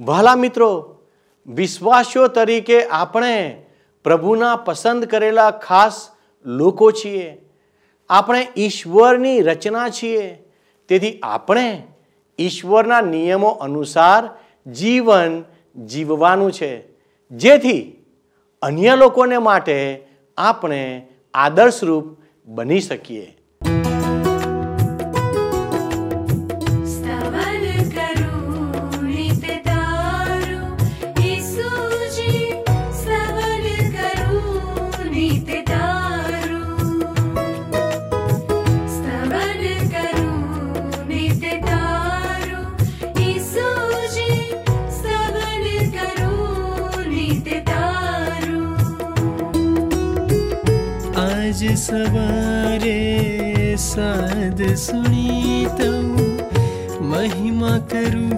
ભાલા મિત્રો, વિશ્વાસીઓ તરીકે આપણે પ્રભુના પસંદ કરેલા ખાસ લોકો છીએ. આપણે ઈશ્વરની રચના છીએ. તેથી આપણે ઈશ્વરના નિયમો અનુસાર જીવન જીવવાનું છે. જેથી અન્ય લોકોને માટે આપણે આદર્શરૂપ બની શકીએ. आज सवारे साध सु महिमा करू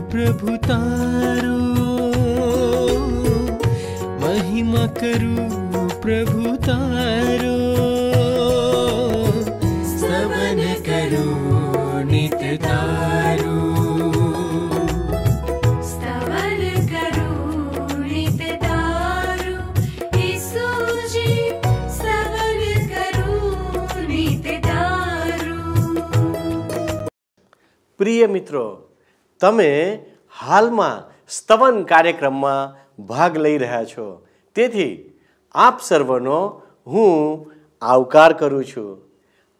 प्रभु तारो। महिमा करू प्रभु तारो। પ્રિય મિત્રો, તમે હાલમાં સ્તવન કાર્યક્રમમાં ભાગ લઈ રહ્યા છો. તેથી આપ સર્વનો હું આવકાર કરું છું.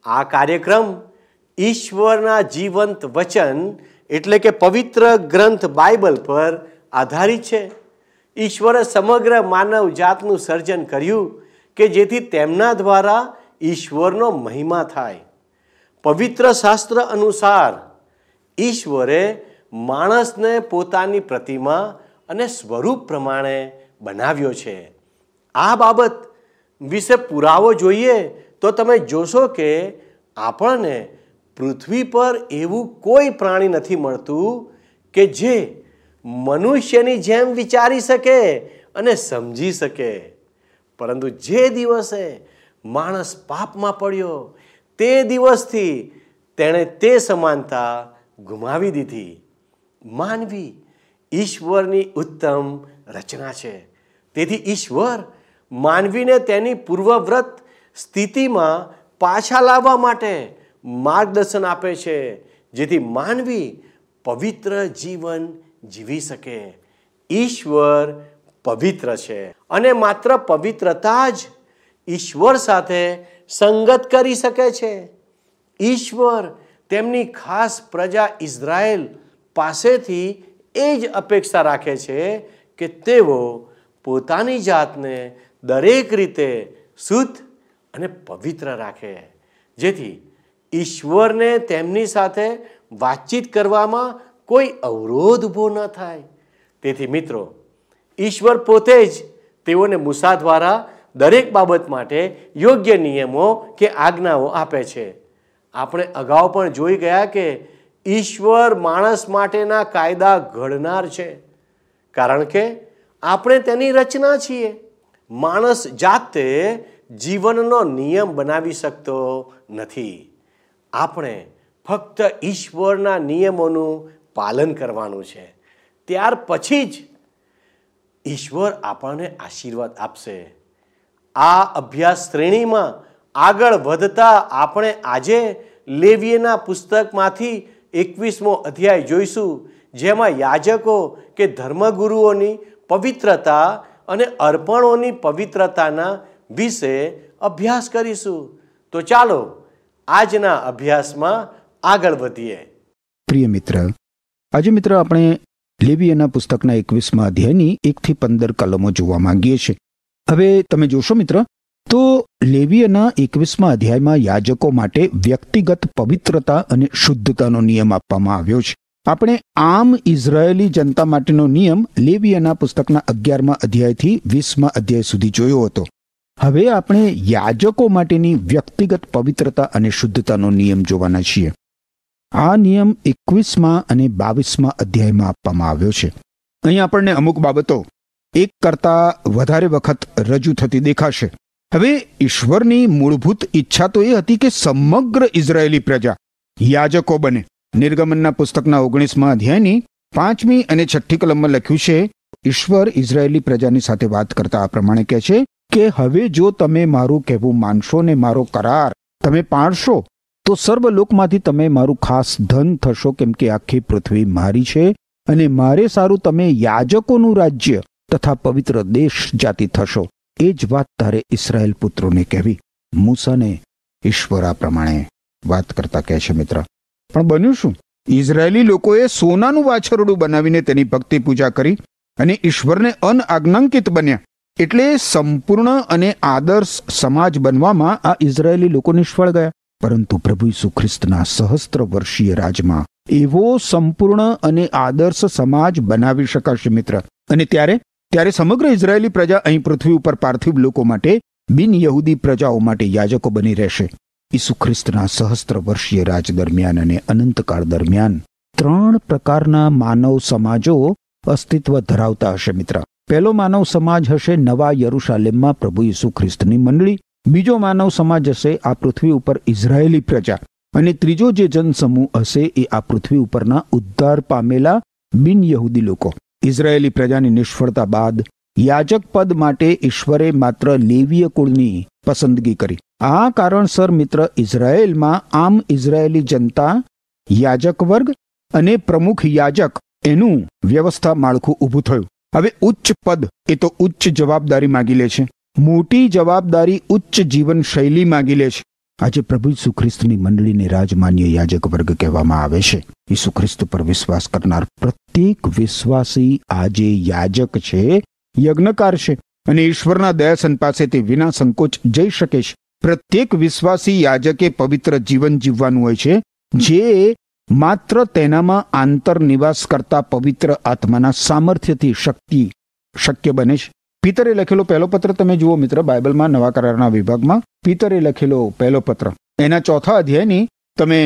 આ કાર્યક્રમ ઈશ્વરના જીવંત વચન એટલે કે પવિત્ર ગ્રંથ બાઇબલ પર આધારિત છે. ઈશ્વરે સમગ્ર માનવ જાતનું સર્જન કર્યું કે જેથી તેમના દ્વારા ઈશ્વરનો મહિમા થાય. પવિત્ર શાસ્ત્ર અનુસાર ઈશ્વરે માણસને પોતાની પ્રતિમા અને સ્વરૂપ પ્રમાણે બનાવ્યો છે. આ બાબત વિશે પુરાવો જોઈએ તો તમે જોશો કે આપણને પૃથ્વી પર એવું કોઈ પ્રાણી નથી મળતું કે જે મનુષ્યની જેમ વિચારી શકે અને સમજી શકે. પરંતુ જે દિવસે માણસ પાપમાં પડ્યો, તે દિવસથી તેણે તે સમાનતા ગુમાવી દીધી. માનવી ઈશ્વરની ઉત્તમ રચના છે. તેથી ઈશ્વર માનવીને તેની પૂર્વવ્રત સ્થિતિમાં પાછા લાવવા માટે માર્ગદર્શન આપે છે, જેથી માનવી પવિત્ર જીવન જીવી શકે. ઈશ્વર પવિત્ર છે અને માત્ર પવિત્રતા જ ઈશ્વર સાથે સંગત કરી શકે છે. ઈશ્વર તેમની ખાસ પ્રજા ઇઝરાયલ પાસેથી એ જ અપેક્ષા રાખે છે કે તેઓ પોતાની જાતને દરેક રીતે શુદ્ધ અને પવિત્ર રાખે. જેથી ઈશ્વરને તેમની સાથે વાતચીત કરવામાં કોઈ અવરોધ ઊભો ન થાય. તેથી મિત્રો, ઈશ્વર પોતે જ તેઓને મૂસા દ્વારા દરેક બાબત માટે યોગ્ય નિયમો કે આજ્ઞાઓ આપે છે. આપણે અગાઉ પણ જોઈ ગયા કે ઈશ્વર માણસ માટેના કાયદા ઘડનાર છે. કારણ કે આપણે તેની રચના છીએ. માણસ જાતે જીવનનો નિયમ બનાવી શકતો નથી. આપણે ફક્ત ઈશ્વરના નિયમોનું પાલન કરવાનું છે. ત્યાર પછી જ ઈશ્વર આપણને આશીર્વાદ આપશે. આ અભ્યાસ શ્રેણીમાં આગળ વધતા આપણે આજે લેવીએના પુસ્તકમાંથી એકવીસમો અધ્યાય જોઈશું, જેમાં યાજકો કે ધર્મગુરુઓની પવિત્રતા અને અર્પણોની પવિત્રતાના વિશે અભ્યાસ કરીશું. તો ચાલો, આજના અભ્યાસમાં આગળ વધીએ. પ્રિય મિત્ર, આજે મિત્ર આપણે લેવીએના પુસ્તકના એકવીસમાં અધ્યાયની એકથી પંદર કલમો જોવા માંગીએ છીએ. હવે તમે જોશો મિત્ર તો લેવીયના એકવીસમાં અધ્યાયમાં યાજકો માટે વ્યક્તિગત પવિત્રતા અને શુદ્ધતાનો નિયમ આપવામાં આવ્યો છે. આપણે આમ ઇઝરાયેલી જનતા માટેનો નિયમ લેવીયના પુસ્તકના અગિયારમા અધ્યાયથી વીસમા અધ્યાય સુધી જોયો હતો. હવે આપણે યાજકો માટેની વ્યક્તિગત પવિત્રતા અને શુદ્ધતાનો નિયમ જોવાના છીએ. આ નિયમ એકવીસમાં અને બાવીસમાં અધ્યાયમાં આપવામાં આવ્યો છે. અહીં આપણને અમુક બાબતો એક કરતા વધારે વખત રજૂ થતી દેખાશે. હવે ઈશ્વરની મૂળભૂત ઈચ્છા તો એ હતી કે સમગ્ર ઇઝરાયેલી પ્રજા યાજકો બને. નિર્ગમનના પુસ્તકના ઓગણીસમાં અધ્યાયની પાંચમી અને છઠ્ઠી કલમમાં લખ્યું છે, ઈશ્વર ઇઝરાયેલી પ્રજાની સાથે વાત કરતા આ પ્રમાણે કહે છે કે, હવે જો તમે મારું કહેવું માનશો ને મારો કરાર તમે પાળશો તો સર્વ લોકમાંથી તમે મારું ખાસ ધન થશો, કેમ કે આખી પૃથ્વી મારી છે અને મારે સારું તમે યાજકોનું રાજ્ય તથા પવિત્ર દેશ જાતિ થશો. એ જ વાત તારે ઇસરાયેલ પુત્રોને કહેવી. મૂસાને ઈશ્વર પ્રમાણે વાત કરતા કહે છે મિત્ર. પણ બન્યું શું? ઇઝરાયેલી લોકોએ સોનાનું વાછરડું બનાવીને તેની ભક્તિ પૂજા કરી અને ઈશ્વરને અનઆજ્ઞાંકિત બન્યા. એટલે સંપૂર્ણ અને આદર્શ સમાજ બનવામાં આ ઇઝરાયેલી લોકો નિષ્ફળ ગયા. પરંતુ પ્રભુ ઈસુ ખ્રિસ્તના સહસ્ત્ર વર્ષીય રાજમાં એવો સંપૂર્ણ અને આદર્શ સમાજ બનાવી શકાશે મિત્ર. અને ત્યારે ત્યારે સમગ્ર ઇઝરાયેલી પ્રજા અહીં પૃથ્વી ઉપર પાર્થિવ લોકો માટે, બિન યહૂદી પ્રજાઓ માટે યાજકો બની રહેશે. ઈસુ ખ્રિસ્તના સહસ્ત્ર વર્ષીય રાજ દરમિયાન અને અનંતકાળ દરમિયાન ત્રણ પ્રકારના માનવ સમાજો અસ્તિત્વ ધરાવતા હશે મિત્ર. પહેલો માનવ સમાજ હશે નવા યરુશાલેમમાં પ્રભુ ઈસુ ખ્રિસ્તની મંડળી. બીજો માનવ સમાજ હશે આ પૃથ્વી ઉપર ઇઝરાયેલી પ્રજા. અને ત્રીજો જે જનસમૂહ હશે એ આ પૃથ્વી ઉપરના ઉદ્ધાર પામેલા બિન યહૂદી લોકો. ઇઝરાયેલી પ્રજાની નિષ્ફળતા બાદ યાજક પદ માટે ઈશ્વરે માત્ર લેવીય કુળની પસંદગી કરી. આ કારણસર મિત્ર, ઇઝરાયેલમાં આમ ઇઝરાયેલી જનતા યાજક વર્ગ અને પ્રમુખ યાજક એનું વ્યવસ્થા માળખું ઊભું થયું. હવે ઉચ્ચ પદ એ તો ઉચ્ચ જવાબદારી માગી લે છે. મોટી જવાબદારી ઉચ્ચ જીવન શૈલી માગી લે છે. આજે પ્રભુ ઈસુ ખ્રિસ્તની મંડળીને રાજમાન્ય યાજક વર્ગ કહેવામાં આવે છે. ઈસુ ખ્રિસ્ત પર વિશ્વાસ કરનાર પ્રત્યેક વિશ્વાસી આજે યાજક છે, યજ્ઞકાર છે અને ઈશ્વરના દયાસન પાસેથી વિના સંકોચ જઈ શકે છે. પ્રત્યેક વિશ્વાસી યાજકે પવિત્ર જીવન જીવવાનું હોય છે, જે માત્ર તેનામાં આંતર નિવાસ કરતા પવિત્ર આત્માના સામર્થ્યથી શક્તિ, શક્ય બને છે. પિતરે લખેલો પહેલો પત્ર તમે જુઓ મિત્ર, બાઇબલમાં નવા કરારના વિભાગમાં પિતરે લખેલો પહેલો પત્ર. એના ચોથા અધ્યાયની તમે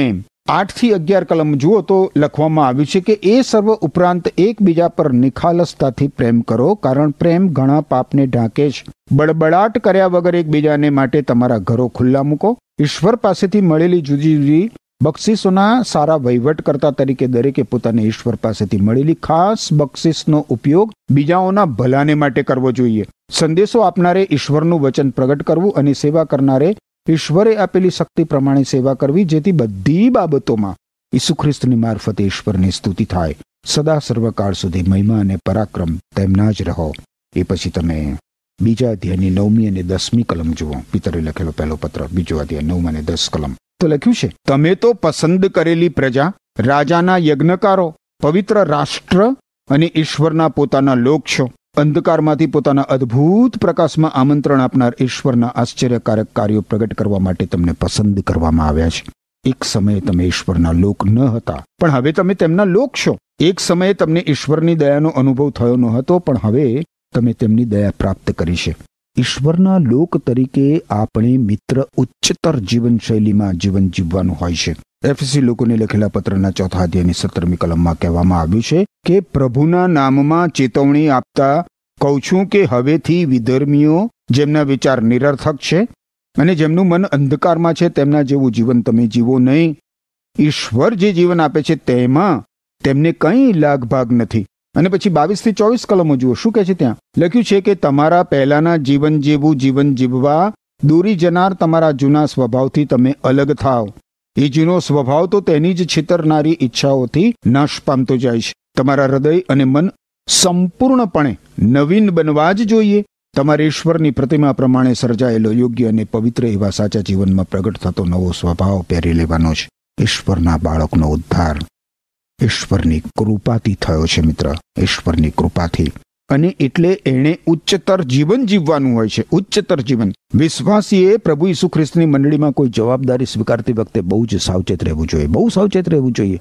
આઠથી અગિયાર કલમ જુઓ તો લખવામાં આવ્યું છે કે, એ સર્વ ઉપરાંત એકબીજા પર નિખાલસતાથી પ્રેમ કરો, કારણ પ્રેમ ઘણા પાપને ઢાંકે છે. બળબડાટ કર્યા વગર એકબીજાને માટે તમારા ઘરો ખુલ્લા મૂકો. ઈશ્વર પાસેથી મળેલી જુદી જુદી બક્ષિસોના સારા વહીવટકર્તા તરીકે દરેકે પોતાને ઈશ્વર પાસેથી મળેલી ખાસ બક્ષિસનો ઉપયોગ બીજાઓના ભલાને માટે કરવો જોઈએ. સંદેશો આપનારે ઈશ્વરનું વચન પ્રગટ કરવું અને સેવા કરનારે ઈશ્વરે આપેલી શક્તિ પ્રમાણે સેવા કરવી જેથી બધી બાબતોમાં ઈસુ ખ્રિસ્તની મારફતે ઈશ્વરની સ્તુતિ થાય. સદા સર્વકાળ સુધી મહિમા અને પરાક્રમ તેમના જ રહો. એ પછી તમે બીજા અધ્યાયની નવમી અને દસમી કલમ જુઓ. પિતરે લખેલો પહેલો પત્ર, બીજો અધ્યાય નવમી અને દસ કલમ. તો લખ્યું છે. તમે તો પસંદ કરેલી પ્રજા, રાજાના યજ્ઞકારો, પવિત્ર રાષ્ટ્ર અને ઈશ્વરના પોતાના લોક છો. અંધકારમાંથી પોતાના અદ્ભુત પ્રકાશમાં આમંત્રણ આપનાર ઈશ્વરના આશ્ચર્યકારક કાર્યો પ્રગટ કરવા માટે તમને પસંદ કરવામાં આવ્યા છે. એક સમયે તમે ઈશ્વરના લોક ન હતા, પણ હવે તમે તેમના લોક છો. એક સમયે તમને ઈશ્વરની દયાનો અનુભવ થયો ન હતો, પણ હવે તમે તેમની દયા પ્રાપ્ત કરી છે. ઈશ્વરના લોક તરીકે આપણે મિત્ર ઉચ્ચતર જીવનશૈલીમાં જીવન જીવવાનું હોય છે. એફસી લોકોને લખેલા પત્રના ચોથા અધ્યાયની સત્તરમી કલમમાં કહેવામાં આવ્યું છે કે, પ્રભુના નામમાં ચેતવણી આપતા કહું છું કે હવેથી વિધર્મીઓ જેમના વિચાર નિરર્થક છે અને જેમનું મન અંધકારમાં છે, તેમના જેવું જીવન તમે જીવો નહીં. ઈશ્વર જે જીવન આપે છે તેમાં તેમને કંઈ લાગભાગ નથી. અને પછી બાવીસથી ચોવીસ કલમો જુઓ. શું કહે છે ત્યાં? લખ્યું છે કે તમારા પહેલાના જીવન જેવું જીવન જીવવા દોરી જનાર તમારા જૂના સ્વભાવથી તમે અલગ થાવ. એ જૂનો સ્વભાવ તો તેની જ છેતરનારી ઈચ્છાઓથી નાશ પામતો જાય છે. તમારા હૃદય અને મન સંપૂર્ણપણે નવીન બનવા જ જોઈએ. તમારે ઈશ્વરની પ્રતિમા પ્રમાણે સર્જાયેલો યોગ્ય અને પવિત્ર એવા સાચા જીવનમાં પ્રગટ થતો નવો સ્વભાવ પહેરી લેવાનો છે. ઈશ્વરના બાળકનો ઉદ્ધાર. ઈશ્વરની કૃપાથી થયો છે મિત્ર, ઈશ્વરની કૃપાથી. અને એટલે એણે ઉચ્ચતર જીવન જીવવાનું હોય છે, ઉચ્ચતર જીવન. વિશ્વાસીએ પ્રભુ ઈસુ ખ્રિસ્તની મંડળીમાં કોઈ જવાબદારી સ્વીકારતી વખતે બહુ જ સાવચેત રહેવું જોઈએ, બહુ સાવચેત રહેવું જોઈએ.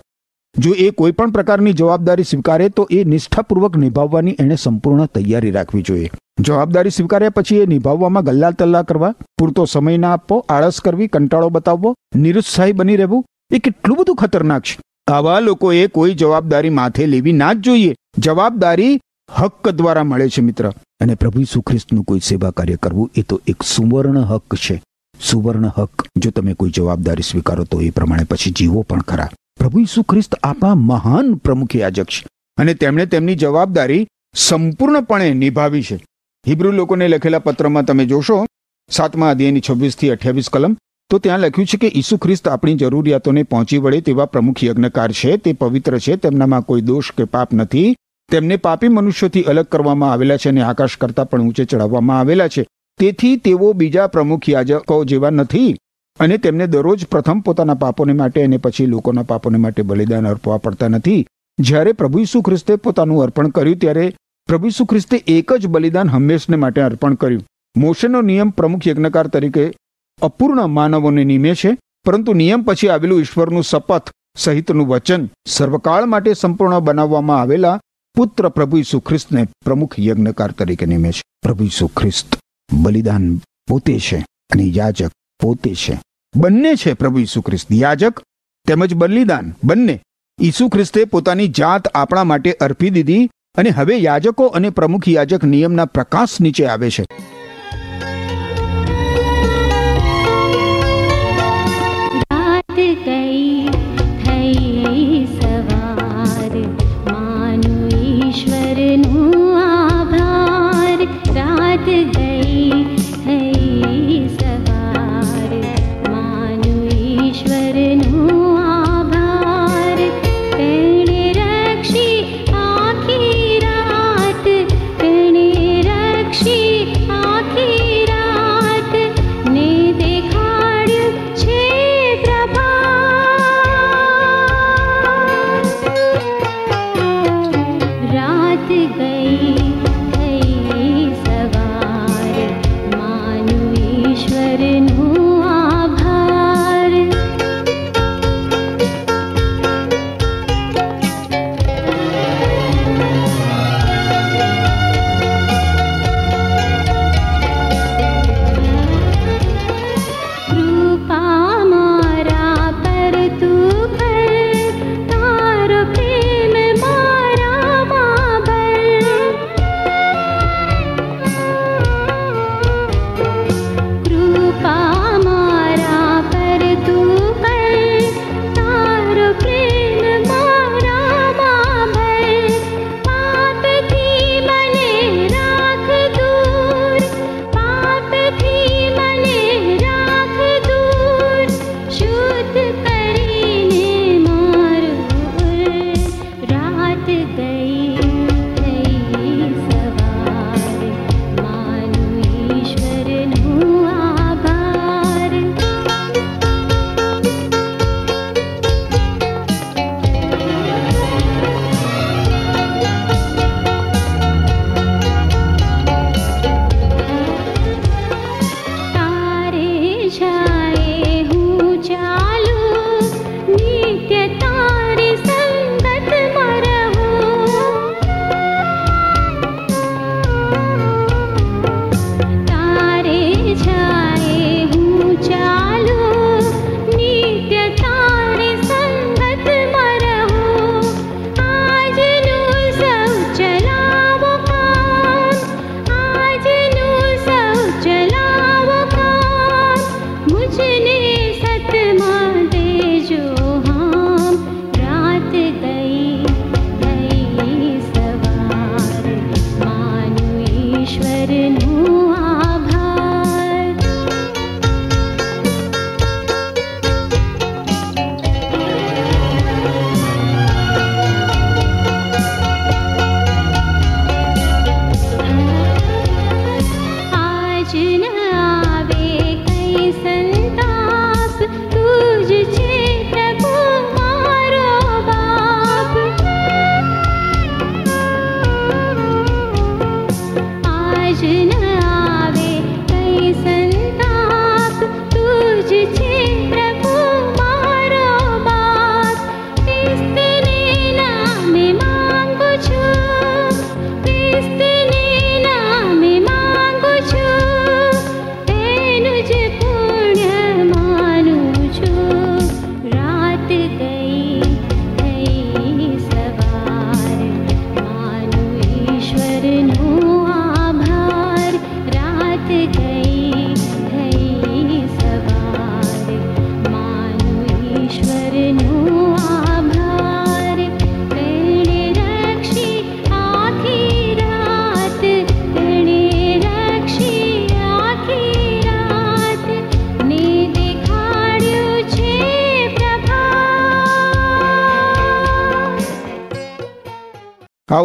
જો એ કોઈ પણ પ્રકારની જવાબદારી સ્વીકારે તો એ નિષ્ઠાપૂર્વક નિભાવવાની એણે સંપૂર્ણ તૈયારી રાખવી જોઈએ. જવાબદારી સ્વીકાર્યા પછી એ નિભાવવામાં ગલ્લા તલ્લા કરવા, પૂરતો સમય ના આપવો, આળસ કરવી, કંટાળો બતાવવો, નિરુત્સાહી બની રહેવું, એ કેટલું બધું ખતરનાક છે. આવા લોકોએ કોઈ જવાબદારી માથે લેવી ના જ જોઈએ. જવાબદારી હક દ્વારા મળે છે મિત્ર. અને પ્રભુ ઈસુ ખ્રિસ્તનું કોઈ સેવા કાર્ય કરવું એ તો એક સુવર્ણ હક છે. સુવર્ણ હક જો તમે કોઈ જવાબદારી સ્વીકારો તો એ પ્રમાણે પછી જીવો પણ ખરા. પ્રભુ ઈસુ ખ્રિસ્ત આપણા મહાન પ્રમુખ યાજક છે. અને તેમણે તેમની જવાબદારી સંપૂર્ણપણે નિભાવી છે. હિબ્રુ લોકોને લખેલા પત્રમાં તમે જોશો, સાતમા અધ્યાયની છવ્વીસથી અઠ્યાવીસ કલમ તો ત્યાં લખ્યું છે કે ઈસુ ખ્રિસ્ત આપણી જરૂરિયાતોને પહોંચી વળે તેવા પ્રમુખ યજ્ઞકાર છે, તે પવિત્ર છે, તેમનામાં કોઈ દોષ કે પાપ નથી. તેમને પાપી મનુષ્યોથી અલગ કરવામાં આવેલા છે અને આકાશ કરતાં પણ ઊંચે ચડાવવામાં આવેલા છે. તેથી તેઓ બીજા પ્રમુખ યાજકો જેવા નથી અને તેમને દરરોજ પ્રથમ પોતાના પાપોને માટે અને પછી લોકોના પાપોને માટે બલિદાન અર્પવા પડતા નથી. જ્યારે પ્રભુ ઈસુ ખ્રિસ્તે પોતાનું અર્પણ કર્યું, ત્યારે પ્રભુ ઈસુ ખ્રિસ્તે એક જ બલિદાન હંમેશને માટે અર્પણ કર્યું. મોશેનો નિયમ પ્રમુખ યજ્ઞકાર તરીકે અપૂર્ણ માનવોને નિમે છે, પરંતુ નિયમ પછી આવેલું ઈશ્વરનું શપથ સહિતનું વચન સર્વકાળ માટે સંપૂર્ણ બનાવવામાં આવેલા પુત્ર પ્રભુ ઈસુ ખ્રિસ્તને પ્રમુખ યજ્ઞકાર તરીકે નિમે છે. પ્રભુ ઈસુ ખ્રિસ્ત બલિદાન પોતે છે અને યાજક પોતે છે. બંને છે પ્રભુ ઈસુ ખ્રિસ્ત. યાજક તેમજ બલિદાન બંને. ઈસુ ખ્રિસ્તે પોતાની જાત આપણા માટે અર્પી દીધી અને હવે યાજકો અને પ્રમુખ યાજક નિયમના પ્રકાશ નીચે આવે છે.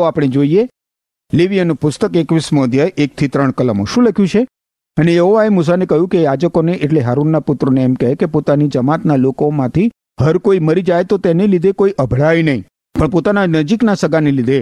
આવો આપણે જોઈએ. લેવીયનું પુસ્તક એકવીસમો અધ્યાય, એકથી ત્રણ કલમો. શું લખ્યું છે? અને યહોવાએ મૂસાને કહ્યું કે યાજકોને એટલે હારૂનના પુત્રોને એમ કહે કે પોતાની જમાતના લોકોમાંથી હર કોઈ મરી જાય તો તેને લીધે કોઈ અભડાય નહીં. પણ પોતાના નજીકના સગાને લીધે,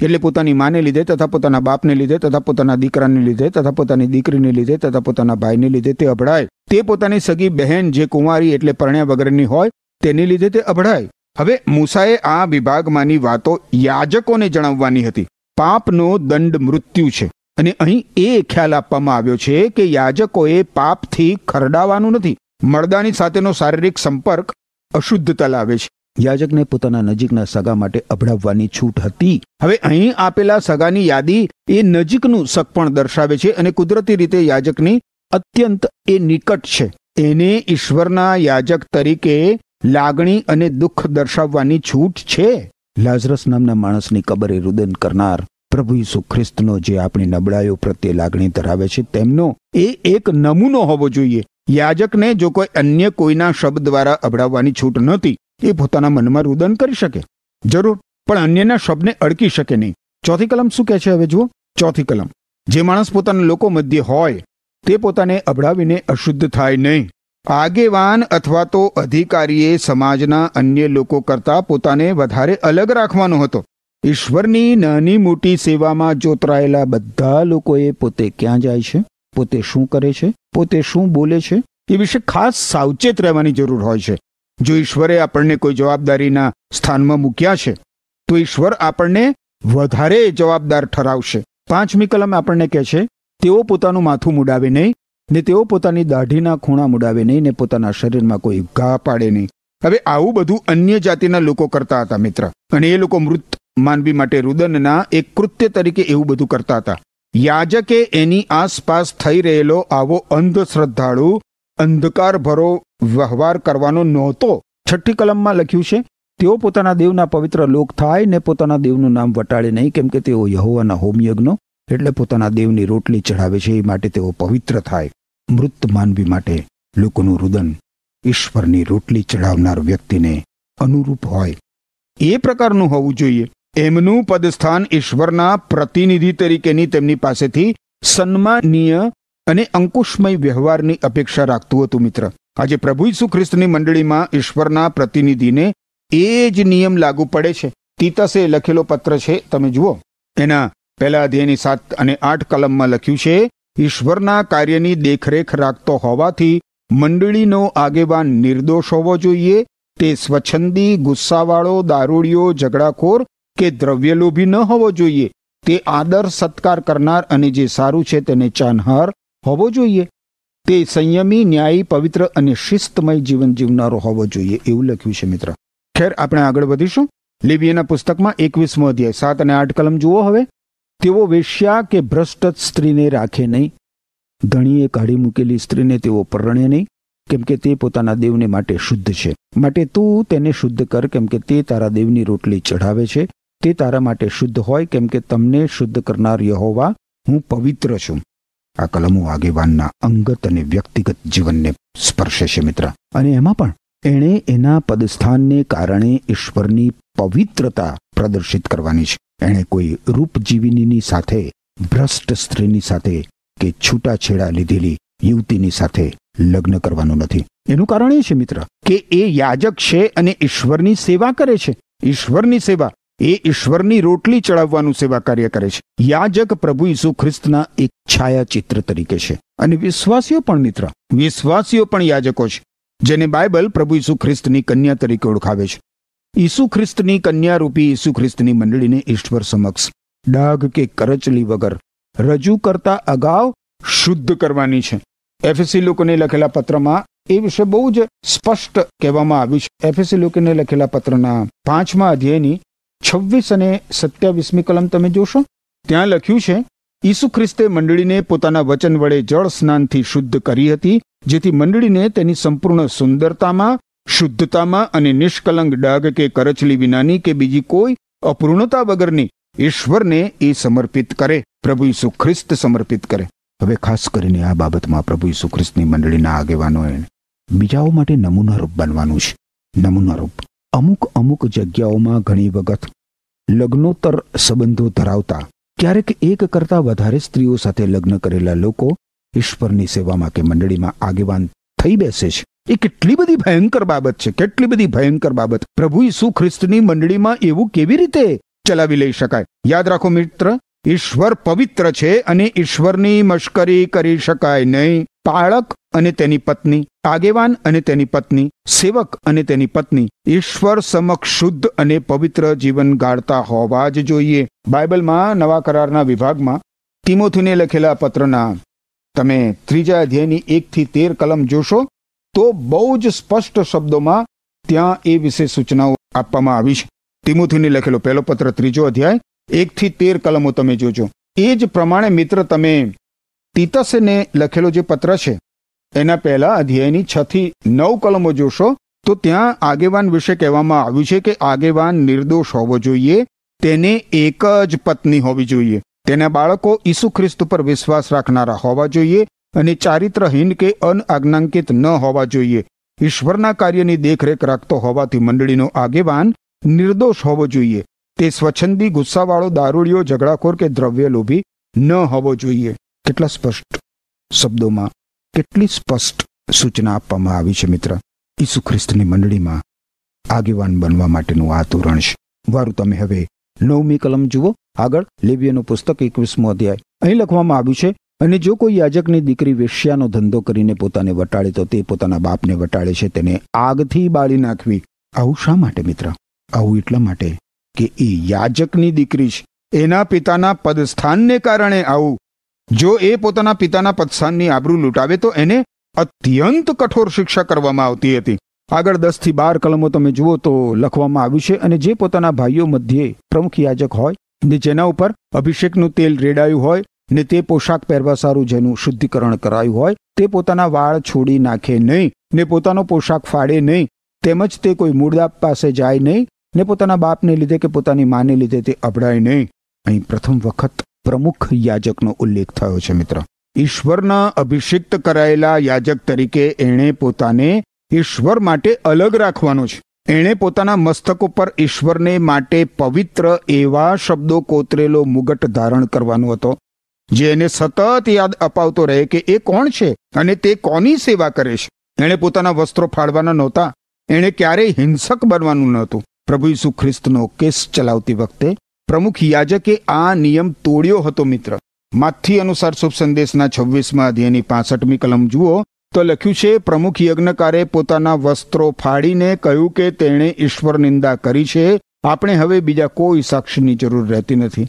એટલે પોતાની માને લીધે તથા પોતાના બાપને લીધે તથા પોતાના દીકરાને લીધે તથા પોતાની દીકરીને લીધે તથા પોતાના ભાઈને લીધે તે અભડાય. તે પોતાની સગી બહેન જે કુંવારી એટલે પરણ્યા વગરની હોય, તેને લીધે તે અભડાય. હવે મૂસાએ આ વિભાગમાંની વાતો યાજકોને જણાવવાની હતી. પાપનો દંડ મૃત્યુ છે. અને અહીં એ ખ્યાલ આપવામાં આવ્યો છે કે યાજકોએ પાપથી ખરડાવાનું નથી. મળદાની સાથેનો શારીરિક સંપર્ક અશુદ્ધતા લાવે છે. યાજકને પોતાના નજીકના સગા માટે અભડાવવાની છૂટ હતી. હવે અહીં આપેલા સગાની યાદી એ નજીકનું સગ પણ દર્શાવે છે અને કુદરતી રીતે યાજકની અત્યંત એ નિકટ છે. એને ઈશ્વરના યાજક તરીકે લાગણી અને દુઃખ દર્શાવવાની છૂટ છે? લાઝરસ નામના માણસની કબરે રુદન કરનાર પ્રભુ ઈસુ ખ્રિસ્તનો જે આપણી નબળાઈઓ પ્રત્યે લાગણી ધરાવે છે, તેમનો એ એક નમૂનો હોવો જોઈએ. યાજકને જો કોઈ અન્ય કોઈના શબ્દ દ્વારા અભડાવવાની છૂટ નહોતી, એ પોતાના મનમાં રુદન કરી શકે. જરૂર, પણ અન્યના શબ્દને અડકી શકે નહીં. ચોથી કલમ શું કહે છે હવે જુઓ. ચોથી કલમ. જે માણસ પોતાના લોકો મધ્ય હોય, તે પોતાને અભડાવીને અશુદ્ધ થાય નહીં. આગેવાન અથવા તો અધિકારીએ સમાજના અન્ય લોકો કરતા પોતાને વધારે અલગ રાખવાનો હતો. ઈશ્વરની નાની મોટી સેવામાં જોતરાયેલા બધા લોકોએ પોતે ક્યાં જાય છે? પોતે શું કરે છે? પોતે શું બોલે છે? એ વિશે ખાસ સાવચેત રહેવાની જરૂર હોય છે. જો ઈશ્વરે આપણને કોઈ જવાબદારીના સ્થાનમાં મૂક્યા છે, તો ઈશ્વર આપણને વધારે જવાબદાર ઠરાવશે. પાંચમી કલમ આપણને કહે છે, તેઓ પોતાનું માથું મુડાવે નહીં ને તેઓ પોતાની દાઢીના ખૂણા મુડાવે નહીં ને પોતાના શરીરમાં કોઈ ઘા પાડે નહીં. હવે આવું બધું અન્ય જાતિના લોકો કરતા હતા, મિત્ર. અને એ લોકો મૃત માનવી માટે રુદનના એક કૃત્ય તરીકે એવું બધું કરતા હતા. યાજકે એની આસપાસ થઈ રહેલો આવો અંધશ્રદ્ધાળુ અંધકાર ભરો વ્યવહાર કરવાનો નહોતો. છઠ્ઠી કલમમાં લખ્યું છે, તેઓ પોતાના દેવના પવિત્ર લોક થાય ને પોતાના દેવનું નામ વટાળે નહીં, કેમ કે તેઓ યહોવાના હોમયજ્ઞો એટલે પોતાના દેવની રોટલી ચઢાવે છે, એ માટે તેઓ પવિત્ર થાય. મૃત માનવી માટે લોકોનું રુદન ઈશ્વરની રોટલી ચઢાવનાર વ્યક્તિને અનુરૂપ હોય. એ પ્રકારનું હોવું જોઈએ. એમનું પદસ્થાન ઈશ્વરના પ્રતિનિધિ તરીકેની તેમની પાસેથી સન્માનીય અને અંકુશમય વ્યવહારની અપેક્ષા રાખતું હતું મિત્ર. આજે પ્રભુ ઈસુ ખ્રિસ્તની મંડળીમાં ઈશ્વરના પ્રતિનિધિને એ જ નિયમ લાગુ પડે છે. તીતસે લખેલો પત્ર છે, તમે જુઓ. એના પહેલા અધ્યાયની સાત અને આઠ કલમમાં લખ્યું છે ઈશ્વરના કાર્યની દેખરેખ રાખતો હોવાથી મંડળીનો આગેવાન નિર્દોષ હોવો જોઈએ. તે સ્વચ્છંદી, ગુસ્સાવાળો, દારૂડિયો, ઝઘડાખોર કે દ્રવ્યલોભી ન હોવો જોઈએ. તે આદર, સત્કાર કરનાર અને જે સારું છે તેને ચાનહાર હોવો જોઈએ. તે સંયમી, ન્યાયી, પવિત્ર અને શિસ્તમય જીવન જીવનારો હોવો જોઈએ એવું લખ્યું છે મિત્ર. ખેર, આપણે આગળ વધીશું. લિબિયાના પુસ્તકમાં એકવીસમો અધ્યાય, સાત અને આઠ કલમ જુઓ હવે. તેઓ વેશ્યા કે ભ્રષ્ટ સ્ત્રીને રાખે નહીં. ધણીએ કાઢી મૂકેલી સ્ત્રીને તેઓ પરણે નહીં, કેમ કે તે પોતાના દેવને માટે શુદ્ધ છે. માટે તું તેને શુદ્ધ કર, કેમ કે તે તારા દેવની રોટલી ચઢાવે છે. તે તારા માટે શુદ્ધ હોય, કેમ કે તમને શુદ્ધ કરનાર યહોવા, હું પવિત્ર છું. આ કલમો આગેવાનના અંગત અને વ્યક્તિગત જીવનને સ્પર્શે છે, મિત્ર. અને એમાં પણ એણે એના પદસ્થાનને કારણે ઈશ્વરની પવિત્રતા પ્રદર્શિત કરવાની છે. એણે કોઈ રૂપજીવિનીની સાથે, ભ્રષ્ટ સ્ત્રીની સાથે કે છૂટાછેડા લીધેલી યુવતીની સાથે લગ્ન કરવાનું નથી. એનું કારણ એ છે મિત્ર કે એ યાજક છે અને ઈશ્વરની સેવા કરે છે. ઈશ્વરની સેવા, એ ઈશ્વરની રોટલી ચડાવવાનું સેવા કાર્ય કરે છે. યાજક પ્રભુ ઈસુ ખ્રિસ્તના એક છાયાચિત્ર તરીકે છે. અને વિશ્વાસીઓ પણ મિત્ર, વિશ્વાસીઓ પણ યાજકો છે, જેને બાઇબલ પ્રભુ ઈસુ ખ્રિસ્તની કન્યા તરીકે ઓળખાવે છે. ઈસુ ખ્રિસ્તની કન્યા રૂપી ઈસુ ખ્રિસ્તની મંડળીને ઈશ્વર સમક્ષ ડાઘ કે કરચલી વગર રજૂ કરતા અગાઉ શુદ્ધ કરવાની છે. એફએસી લોકોને લખેલા પત્રમાં એ વિશે બહુ જ સ્પષ્ટ કહેવામાં આવ્યું છે. એફએસી લોકોને લખેલા પત્રના પાંચમા અધ્યાયની છવ્વીસ અને સત્યાવીસમી કલમ તમે જોશો, ત્યાં લખ્યું છે, ઈસુ ખ્રિસ્તે મંડળીને પોતાના વચન વડે જળ સ્નાનથી શુદ્ધ કરી હતી, જેથી મંડળીને તેની સંપૂર્ણ સુંદરતામાં શુદ્ધતામાં અને નિષ્કલંક ડાઘ કે કરચલી વિનાની કે બીજી કોઈ અપૂર્ણતા વગરની ઈશ્વરને એ સમર્પિત કરે, પ્રભુ ઈસુ ખ્રિસ્ત સમર્પિત કરે. હવે ખાસ કરીને આ બાબતમાં પ્રભુ ઈસુ ખ્રિસ્તની મંડળીના આગેવાનોએ બીજાઓ માટે નમૂનારૂપ બનવાનું છે. નમૂનારૂપ અમુક અમુક જગ્યાઓમાં ઘણી વખત લગ્નોત્તર સંબંધો ધરાવતા, ક્યારેક એક કરતા વધારે સ્ત્રીઓ સાથે લગ્ન કરેલા લોકો ઈશ્વરની સેવામાં કે મંડળીમાં આગેવાન થઈ બેસે છે. એ કેટલી બધી ભયંકર બાબત છે, કેટલી બધી ભયંકર બાબત. પ્રભુ ઈસુ ખ્રિસ્તની મંડળીમાં એવું કેવી રીતે ચલાવી લઈ શકાય? યાદ રાખો મિત્ર, ઈશ્વર પવિત્ર છે અને ઈશ્વરની મશ્કરી કરી શકાય નહીં. પાળક અને તેની પત્ની, આગેવાન અને તેની પત્ની, સેવક અને તેની પત્ની. ઈશ્વર સમક્ષ શુદ્ધ અને પવિત્ર જીવન ગાળતા હોવા જ જોઈએ. બાઇબલમાં નવા કરારના વિભાગમાં તિમોથીને લખેલા પત્રના તમે ત્રીજા અધ્યાયની એકથી તેર કલમ જોશો. તો બહુ જ સ્પષ્ટ શબ્દોમાં ત્યાં એ વિશે સૂચનાઓ આપવામાં આવી છે. તિમુથીને લખેલો પહેલો પત્ર, ત્રીજો અધ્યાય, એકથી તેર કલમો તમે જોજો. એ જ પ્રમાણે મિત્ર તમે તીતસને લખેલો જે પત્ર છે, એના પહેલા અધ્યાયની છથી નવ કલમો જોશો, તો ત્યાં આગેવાન વિશે કહેવામાં આવ્યું છે કે આગેવાન નિર્દોષ હોવો જોઈએ, તેને એક જ પત્ની હોવી જોઈએ. તેના બાળકો ઈસુ ખ્રિસ્ત પર વિશ્વાસ રાખનારા હોવા જોઈએ અને ચારિત્રહીન કે અનઆજ્ઞાંકિત ન હોવા જોઈએ. ઈશ્વરના કાર્યની દેખરેખ રાખતો હોવાથી મંડળીનો આગેવાન નિર્દોષ હોવો જોઈએ. તે સ્વચ્છંદી ગુસ્સાવાળો, દારૂડિયો, ઝઘડાખોર કે દ્રવ્ય લોભી ન હોવો જોઈએ. કેટલા સ્પષ્ટ શબ્દોમાં કેટલી સ્પષ્ટ સૂચના આપવામાં આવી છે મિત્ર. ઈસુ ખ્રિસ્તની મંડળીમાં આગેવાન બનવા માટેનું આ તોરણ છે. વારું તમે હવે નવમી કલમ જુઓ. આગળ લેબિયાનું પુસ્તક એકવીસમો અધ્યાય. અહીં લખવામાં આવ્યું છે અને જો કોઈ યાજકની દીકરી વેશ્યાનો ધંધો કરીને પોતાને વટાળે, તો તે પોતાના બાપને વટાળે છે તેને આગથી બાળી નાખવી. આવું શા માટે મિત્ર? આવું એટલા માટે કે એ યાજકની દીકરી છે. એના પિતાના પદસ્થાનને કારણે આવું. જો એ પોતાના પિતાના પદસ્થાનની આબરૂ લૂંટાવે, તો એને અત્યંત કઠોર શિક્ષા કરવામાં આવતી હતી. આગળ દસથી બાર કલમો તમે જુઓ તો લખવામાં આવ્યું છે, અને જે પોતાના ભાઈઓ મધ્યે પ્રમુખ યાજક હોય ને જેના ઉપર અભિષેકનું તેલ રેડાયું હોય ને તે પોશાક પહેરવા સારું જેનું શુદ્ધિકરણ કરાયું હોય, તે પોતાના વાળ છોડી નાખે નહીં, ને પોતાનો પોશાક ફાડે નહીં, તેમજ તે કોઈ મૂળદાપ પાસે જાય નહીં, ને પોતાના બાપને લીધે કે પોતાની માને લીધે તે અભડાય નહીં. અહીં પ્રથમ વખત પ્રમુખ યાજકનો ઉલ્લેખ થયો છે, મિત્ર. ઈશ્વરના અભિષિક્ત કરાયેલા યાજક તરીકે એણે પોતાને ઈશ્વર માટે અલગ રાખવાનો છે. એણે પોતાના મસ્તક ઉપર ઈશ્વરને માટે પવિત્ર એવા શબ્દો કોતરેલો મુગટ ધારણ કરવાનો હતો. જે એને સતત યાદ અપાવતો રહે કે એ કોણ છે અને તે કોની સેવા કરે છે. એણે પોતાના વસ્ત્રો ફાળવાના નહોતા. એણે ક્યારેય હિંસક બનવાનું નહોતું. પ્રભુ ઈસુ ખ્રિસ્તનો કેસ ચલાવતી વખતે પ્રમુખ યાજકે આ નિયમ તોડ્યો હતો મિત્ર. માથી અનુસાર શુભ સંદેશના છવ્વીસમાં અધ્યાયની પાસઠમી કલમ જુઓ તો લખ્યું છે, પ્રમુખ યજ્ઞકારે પોતાના વસ્ત્રો ફાડીને કહ્યું કે તેણે ઈશ્વર નિંદા કરી છે. આપણે હવે બીજા કોઈ સાક્ષીની જરૂર રહેતી નથી.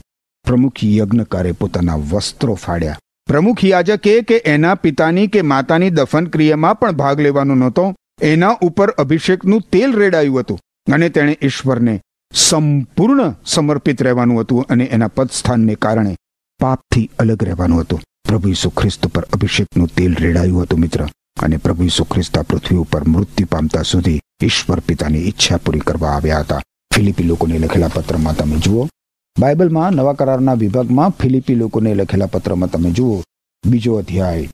પ્રમુખ યજ્ઞકારે પોતાના વસ્ત્રો ફાડ્યા. પ્રમુખ યાજકે કે એના પિતાની કે માતાની દફન ક્રિયામાં પણ ભાગ લેવાનો નહોતો, એના ઉપર અભિષેકનું તેલ રેડાયું હતું અને તેણે ઈશ્વરને સંપૂર્ણ સમર્પિત રહેવાનું હતું અને એના પદસ્થાનને કારણે પાપથી અલગ રહેવાનું હતું. પ્રભુ ઈસુ ખ્રિસ્ત પર અભિષેકનું તેલ રેડાયું હતું, મિત્ર. અને પ્રભુ ઈસુ ખ્રિસ્ત પૃથ્વી ઉપર મૃત્યુ પામતા સુધી ઈશ્વર પિતાની ઈચ્છા પૂરી કરવા આવ્યા હતા. ફિલિપી લોકોને લખેલા પત્રમાં તમે જુઓ. બાઇબલમાં નવા કરારના વિભાગમાં ફિલિપી લોકોને લખેલા પત્રમાં તમે જુઓ. બીજો અધ્યાય.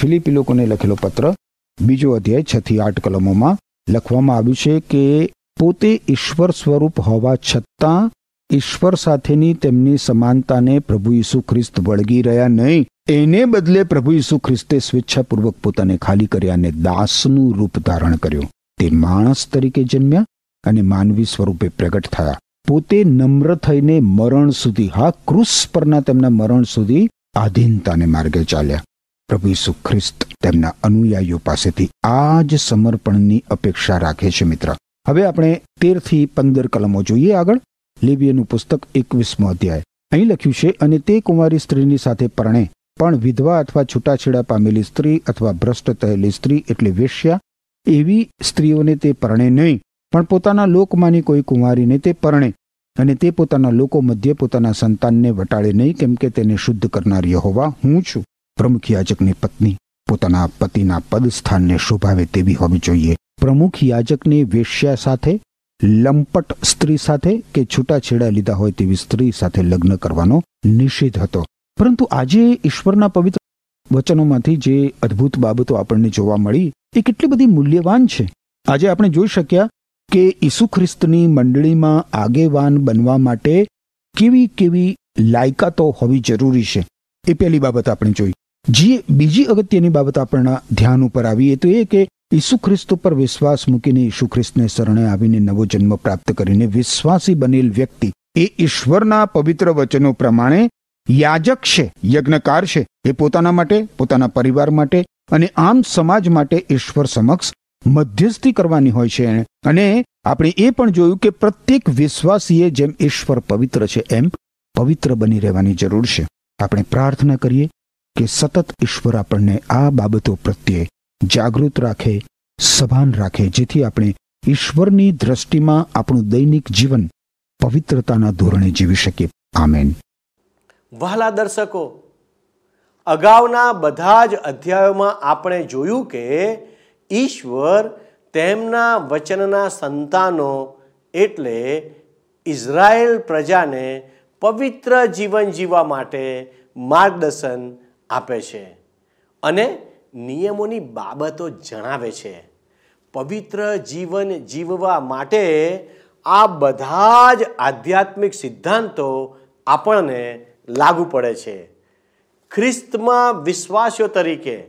ફિલિપી લોકોને લખેલો પત્ર બીજો અધ્યાય છ થી આઠ કલમોમાં લખવામાં આવ્યું છે કે પોતે ઈશ્વર સ્વરૂપ હોવા છતાં ઈશ્વર સાથેની તેમની સમાનતાને પ્રભુ ઈસુ ખ્રિસ્ત વળગી રહ્યા નહીં. એને બદલે પ્રભુ ઈસુ ખ્રિસ્તે સ્વેચ્છાપૂર્વક પોતાને ખાલી કર્યા અને દાસનું રૂપ ધારણ કર્યું. તે માણસ તરીકે જન્મ્યા અને માનવી સ્વરૂપે પ્રગટ થયા. પોતે નમ્ર થઈને મરણ સુધી, હા, ક્રુસ પરના તેમના મરણ સુધી આધીનતાને માર્ગે ચાલ્યા. પ્રભુ ઈસુ ખ્રિસ્ત તેમના અનુયાયીઓ પાસેથી આ જ સમર્પણની અપેક્ષા રાખે છે મિત્ર. હવે આપણે તેરથી પંદર કલમો જોઈએ આગળ. લેબિયનું પુસ્તક એકવીસમો અધ્યાય. અહીં લખ્યું છે, અને તે કુંવારી સ્ત્રીની સાથે પરણે, પણ વિધવા અથવા છૂટાછેડા પામેલી સ્ત્રી અથવા ભ્રષ્ટ થયેલી સ્ત્રી એટલે વેશ્યા, એવી સ્ત્રીઓને તે પરણે નહીં. પણ પોતાના લોકમાંની કોઈ કુંવારીને તે પરણે અને તે પોતાના લોકો મધ્યે પોતાના સંતાનને વટાળે નહીં, કેમ કે તેને શુદ્ધ કરનાર યહોવા હું છું. પ્રમુખ યાજકની પત્ની પોતાના પતિના પદ સ્થાનને શોભાવે તેવી હોવી જોઈએ. પ્રમુખ યાજકની વેશ્યા સાથે, લંપટ સ્ત્રી સાથે કે છૂટાછેડા લીધા હોય તેવી સ્ત્રી સાથે લગ્ન કરવાનો નિષેધ હતો. પરંતુ આજે ઈશ્વરના પવિત્ર વચનોમાંથી જે અદ્ભુત બાબતો આપણને જોવા મળી, એ કેટલી બધી મૂલ્યવાન છે. આજે આપણે જોઈ શક્યા કે ઈસુ ખ્રિસ્તની મંડળીમાં આગેવાન બનવા માટે કેવી કેવી લાયકાતો હોવી જરૂરી છે? એ પહેલી બાબત આપણે જોઈ. જે, બીજી અગત્યની બાબત આપણા ધ્યાન ઉપર આવીએ તો એ કે ઈસુ ખ્રિસ્ત ઉપર વિશ્વાસ મૂકીને ઈસુ ખ્રિસ્તને શરણે આવીને નવો જન્મ પ્રાપ્ત કરીને વિશ્વાસી બનેલ વ્યક્તિ એ ઈશ્વરના પવિત્ર વચનો પ્રમાણે યાજક છે, યજ્ઞકાર છે. એ પોતાના માટે, પોતાના પરિવાર માટે અને આમ સમાજ માટે ઈશ્વર સમક્ષ મધ્યસ્થી કરવાની હોય છે. અને આપણે એ પણ જોયું કે પ્રત્યેક વિશ્વાસીએ જેમ ઈશ્વર પવિત્ર છે, એમ પવિત્ર બની રહેવાની જરૂર છે. આપણે પ્રાર્થના કરીએ કે સતત ઈશ્વર આપણને આ બાબતો પ્રત્યે જાગૃત રાખે, સભાન રાખે, જેથી આપણે ઈશ્વરની દ્રષ્ટિમાં આપણું દૈનિક જીવન પવિત્રતાના ધોરણે જીવી શકીએ. આમેન. વહાલા દર્શકો, અગાઉના બધા જ અધ્યાયોમાં આપણે જોયું કે ઈશ્વર તેમના વચનના સંતાનો એટલે ઇઝરાયેલ પ્રજાને પવિત્ર જીવન જીવવા માટે માર્ગદર્શન આપે છે અને નિયમોની બાબતો જણાવે છે. પવિત્ર જીવન જીવવા માટે આ બધા જ આધ્યાત્મિક સિદ્ધાંતો આપણને લાગુ પડે છે. ખ્રિસ્તમાં વિશ્વાસીઓ તરીકે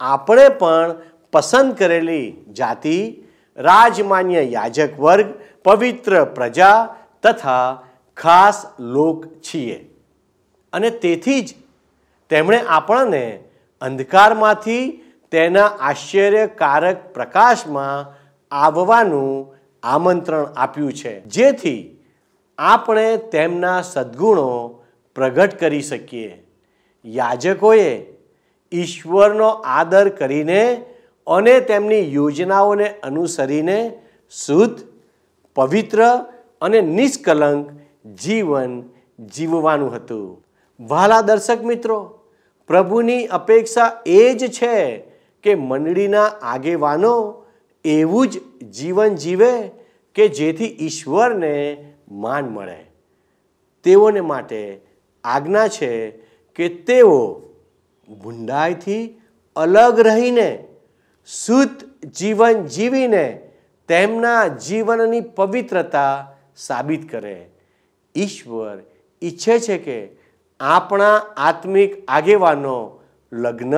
આપણે પણ પસંદ કરેલી જાતિ, રાજમાન્ય યાજક વર્ગ, પવિત્ર પ્રજા તથા ખાસ લોક છીએ. અને તેથી જ તેમણે આપણને અંધકારમાંથી તેના આશ્ચર્યકારક પ્રકાશમાં આવવાનું આમંત્રણ આપ્યું છે. જેથી આપણે તેમના સદ્ગુણો પ્રગટ કરી શકીએ. યાજકોએ ઈશ્વરનો આદર કરીને અને તેમની યોજનાઓને અનુસરીને શુદ્ધ, પવિત્ર અને નિષ્કલંક જીવન જીવવાનું હતું. વહાલા દર્શક મિત્રો, પ્રભુની અપેક્ષા એ જ છે કે મંડળીના આગેવાનો એવું જ જીવન જીવે કે જેથી ઈશ્વરને માન મળે. તેઓને માટે આજ્ઞા છે કે તેઓ ભૂંડાઈથી અલગ રહીને શુદ્ધ જીવન જીવીને તેમના જીવનની પવિત્રતા સાબિત કરે. ઈશ્વર ઈચ્છે છે કે આપણા આત્મિક આગેવાનો, લગ્ન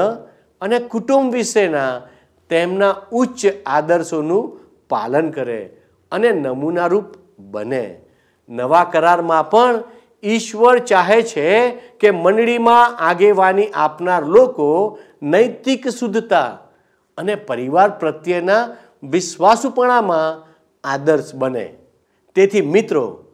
અને કુટુંબ વિશેના તેમના ઉચ્ચ આદર્શોનું પાલન કરે અને નમૂનારૂપ બને. નવા કરારમાં પણ ઈશ્વર ચાહે છે કે મંડળીમાં આગેવાની આપનાર લોકો નૈતિક શુદ્ધતા અને પરિવાર પ્રત્યેના વિશ્વાસુપણામાં આદર્શ બને. તેથી મિત્રો,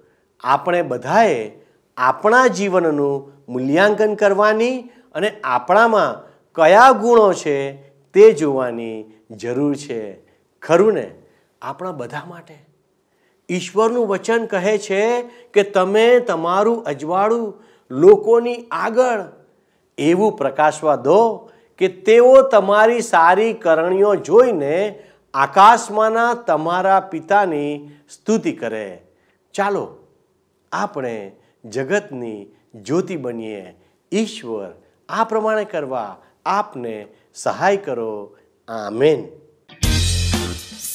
આપણે બધાએ આપણા જીવનનું મૂલ્યાંકન કરવાની અને આપણામાં કયા ગુણો છે તે જોવાની જરૂર છે. ખરું ને? આપણા બધા માટે. ઈશ્વરનું વચન કહે છે કે તમે તમારું અજવાળું લોકોની આગળ એવું પ્રકાશવા દો કે તેઓ તમારી સારી કરણીઓ જોઈને આકાશમાંના તમારા પિતાની સ્તુતિ કરે. ચાલો આપણે જગતની જ્યોતિ બનીએ. ઈશ્વર આ પ્રમાણે કરવા આપને સહાય કરો. આમેન.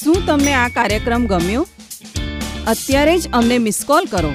શું તમને આ કાર્યક્રમ ગમ્યો? અત્યારે જ અમને મિસ કોલ કરો.